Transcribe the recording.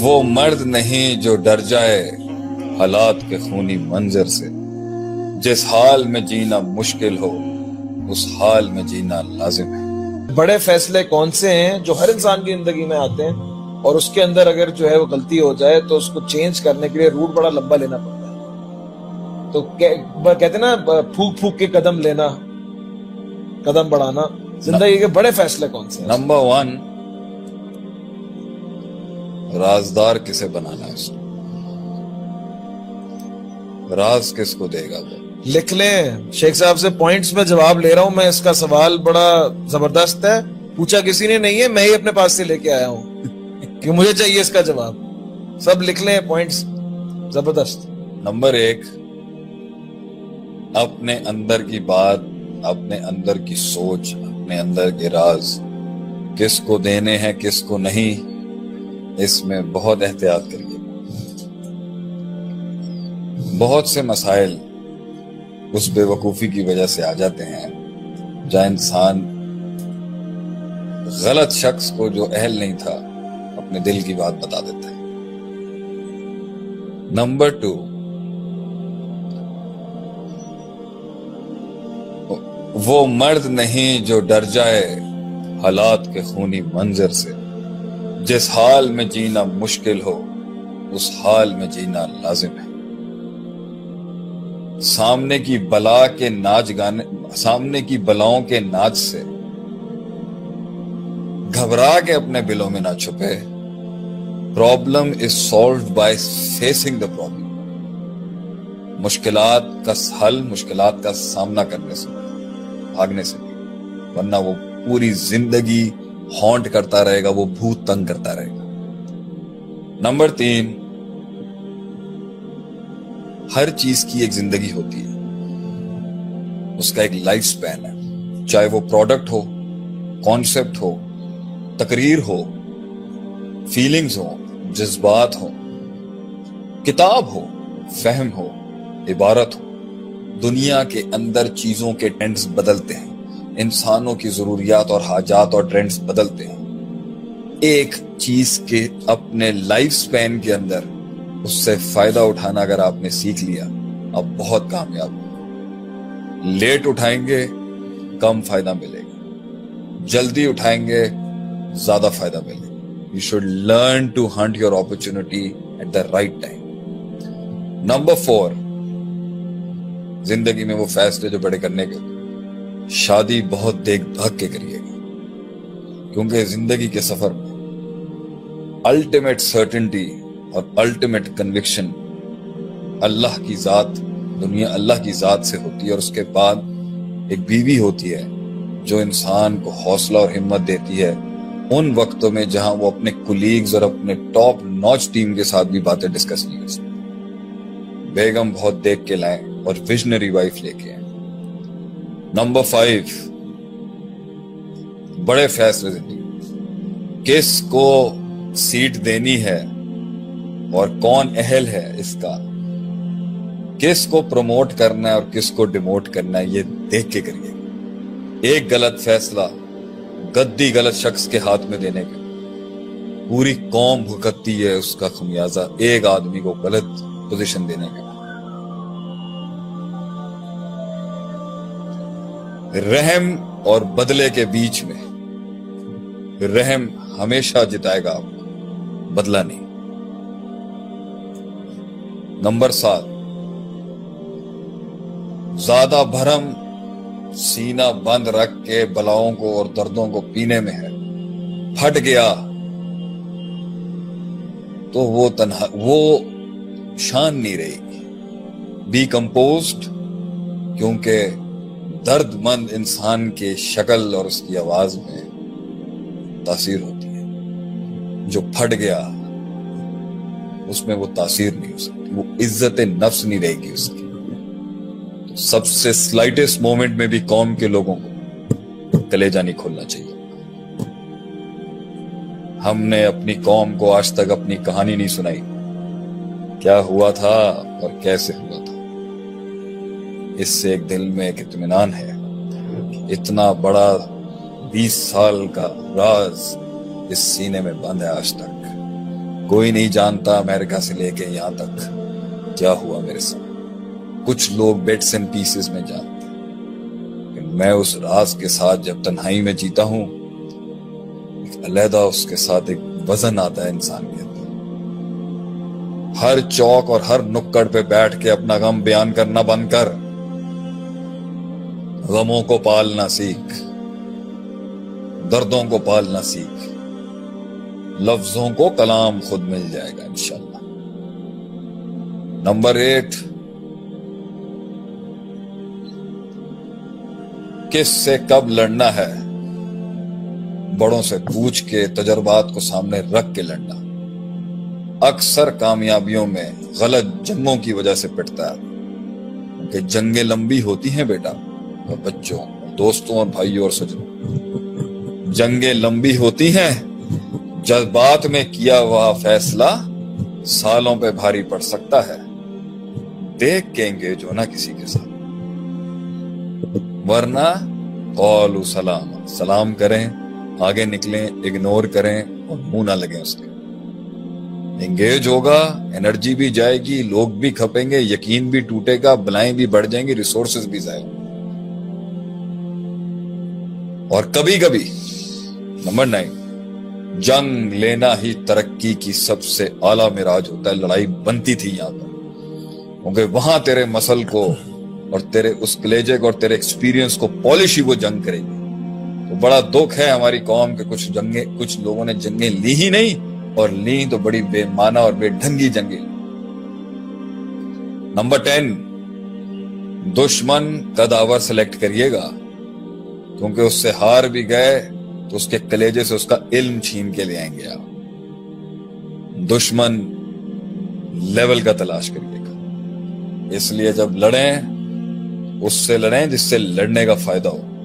وہ مرد نہیں جو ڈر جائے حالات کے خونی منظر سے۔ جس حال میں جینا مشکل ہو اس حال میں جینا لازم ہے۔ بڑے فیصلے کون سے ہیں جو ہر انسان کی زندگی میں آتے ہیں اور اس کے اندر اگر جو ہے وہ غلطی ہو جائے تو اس کو چینج کرنے کے لیے روٹ بڑا لمبا لینا پڑتا ہے۔ تو کہتے نا پھوک پھوک کے قدم لینا قدم بڑھانا۔ زندگی کے بڑے فیصلے کون سے نمبر ون رازدار کسے بنانا ہے اس کو؟ راز کس کو دے گا وہ؟ لکھ لیں۔ شیخ صاحب سے پوائنٹس میں جواب لے رہا ہوں میں اس کا سوال بڑا زبردست ہے۔ پوچھا کسی نے؟ نہیں ہے میں ہی اپنے پاس سے لے کے آیا ہوں۔ کہ مجھے چاہیے اس کا جواب۔ سب لکھ لیں پوائنٹس زبردست۔ نمبر ایک اپنے اندر کی بات اپنے اندر کی سوچ اپنے اندر کے راز۔ کس کو دینے ہیں کس کو نہیں؟ اس میں بہت احتیاط کریے بہت سے مسائل اس بے وقوفی کی وجہ سے آ جاتے ہیں، جہاں انسان غلط شخص کو جو اہل نہیں تھا، اپنے دل کی بات بتا دیتا ہے۔ نمبر ٹو، وہ مرد نہیں جو ڈر جائے حالات کے خونی منظر سے۔ جس حال میں جینا مشکل ہو، اس حال میں جینا لازم ہے۔ سامنے کی بلا کے ناچ گانے، سامنے کی بلاؤں کے ناچ سے گھبرا کے اپنے بلوں میں نہ چھپے۔ Problem is solved by facing the problem مشکلات کا حل مشکلات کا سامنا کرنے سے، بھاگنے سے، ورنہ وہ پوری زندگی ہانٹ کرتا رہے گا، وہ بھوت تنگ کرتا رہے گا۔ نمبر تین، ہر چیز کی ایک زندگی ہوتی ہے۔ اس کا ایک لائف سپین ہے۔ چاہے وہ پروڈکٹ ہو کانسیپٹ ہو، تقریر ہو فیلنگز ہو جذبات ہو کتاب ہو، فہم ہو، عبارت ہو، دنیا کے اندر چیزوں کے ٹرینڈز بدلتے ہیں۔ انسانوں کی ضروریات اور حاجات اور ٹرینڈز بدلتے ہیں۔ ایک چیز کے اپنے لائف سپین کے اندر اس سے فائدہ اٹھانا اگر آپ نے سیکھ لیا اب بہت کامیاب ہو لیٹ اٹھائیں گے، کم فائدہ ملے گا۔ جلدی اٹھائیں گے، زیادہ فائدہ ملے گا۔ You should learn to hunt your opportunity at the right time number four زندگی میں وہ فیصلے جو بڑے کرنے کے شادی بہت دیکھ دھک کے کریے گا کیونکہ زندگی کے سفر میں الٹیمیٹ سرٹنٹی اور الٹیمیٹ کنوکشن اللہ کی ذات، دنیا اللہ کی ذات سے ہوتی ہے اور اس کے بعد ایک بیوی ہوتی ہے جو انسان کو حوصلہ اور ہمت دیتی ہے۔ ان وقتوں میں جہاں وہ اپنے کولیگز اور اپنے ٹاپ نوچ ٹیم کے ساتھ بھی باتیں ڈسکس نہیں کر سکتے۔ بیگم بہت دیکھ کے لائیں اور ویژنری وائف لے کے نمبر فائیو بڑے فیصلے زندگی کس کو سیٹ دینی ہے اور کون اہل ہے اس کا؟ کس کو پروموٹ کرنا ہے اور کس کو ڈیموٹ کرنا ہے؟ یہ دیکھ کے کریے. ایک غلط فیصلہ گدی غلط شخص کے ہاتھ میں دینے کا. پوری قوم بھگتتی ہے اس کا خمیازہ. ایک آدمی کو غلط پوزیشن دینے کا. رحم اور بدلے کے بیچ میں۔ رحم ہمیشہ جتائے گا آپ کو، بدلہ نہیں۔ نمبر سات۔ زیادہ بھرم سینہ بند رکھ کے بلاؤں کو اور دردوں کو پینے میں ہے۔ پھٹ گیا۔ تو وہ تنہا، وہ شان نہیں رہے گی۔ بی کمپوزڈ کیونکہ درد مند انسان کے شکل اور اس کی آواز میں تاثیر ہوتی ہے۔ جو پھٹ گیا، اس میں وہ تاثیر نہیں ہو سکتی، وہ عزت نفس نہیں رہے گی اس کی۔ سب سے سلائٹسٹ مومنٹ میں بھی قوم کے لوگوں کو کلیجہ نہیں کھولنا چاہیے۔ ہم نے اپنی قوم کو آج تک اپنی کہانی نہیں سنائی۔ کیا ہوا تھا اور کیسے ہوا تھا؟ اس سے ایک دل میں ایک اطمینان ہے۔ اتنا بڑا بیس سال کا راز اس سینے میں بند ہے آج تک۔ کوئی نہیں جانتا امریکہ سے لے کے یہاں تک کیا ہوا میرے ساتھ۔ کچھ لوگ بیٹس اینڈ پیسز میں جانتے کہ میں اس راز کے ساتھ جب تنہائی میں جیتا ہوں، ایک علیحدہ اس کے ساتھ ایک وزن آتا ہے انسان کے اندر۔ ہر چوک اور ہر نکڑ پہ بیٹھ کے اپنا غم بیان کرنا بند کر۔ غموں کو پالنا سیکھ، دردوں کو پالنا سیکھ، لفظوں کو کلام خود مل جائے گا انشاءاللہ۔ نمبر ایٹ، کس سے کب لڑنا ہے؟ بڑوں سے پوچھ کے، تجربات کو سامنے رکھ کے لڑنا۔ اکثر کامیابیوں میں غلط جنگوں کی وجہ سے پٹتا ہے۔ کہ جنگیں لمبی ہوتی ہیں بیٹا۔ بچوں، دوستوں اور بھائیوں اور سجنوں۔ جنگیں لمبی ہوتی ہیں، جذبات میں کیا ہوا فیصلہ سالوں پہ بھاری پڑ سکتا ہے۔ دیکھ کے انگیج ہونا کسی کے ساتھ۔ ورنہ قول سلام سلام کریں، آگے نکلیں اگنور کریں اور منہ نہ لگیں اس کے۔ انگیج ہوگا انرجی بھی جائے گی، لوگ بھی کھپیں گے، یقین بھی ٹوٹے گا، بلائیں بھی بڑھ جائیں گی ریسورسز بھی ضائع اور کبھی کبھی، نمبر نائن، جنگ لینا ہی ترقی کی سب سے اعلیٰ مراج ہوتا ہے، لڑائی بنتی تھی یہاں پر۔ کیونکہ وہاں تیرے مسل کو اور تیرے اس کلیجے کو اور تیرے ایکسپیرینس کو پالش ہی وہ جنگ کرے گی۔ تو بڑا دکھ ہے ہماری قوم کے کچھ جنگیں، کچھ لوگوں نے جنگیں لی ہی نہیں اور لی تو بڑی بے معنی اور بے ڈھنگی جنگیں۔ نمبر ٹین، دشمن کا سلیکٹ کریے گا۔ کیونکہ اس سے ہار بھی گئے، تو اس کے کلیجے سے اس کا علم چھین کے لے آئیں گے آپ۔ دشمن لیول کا تلاش کریے گا۔ اس لیے جب لڑیں، اس سے لڑیں جس سے لڑنے کا فائدہ ہو۔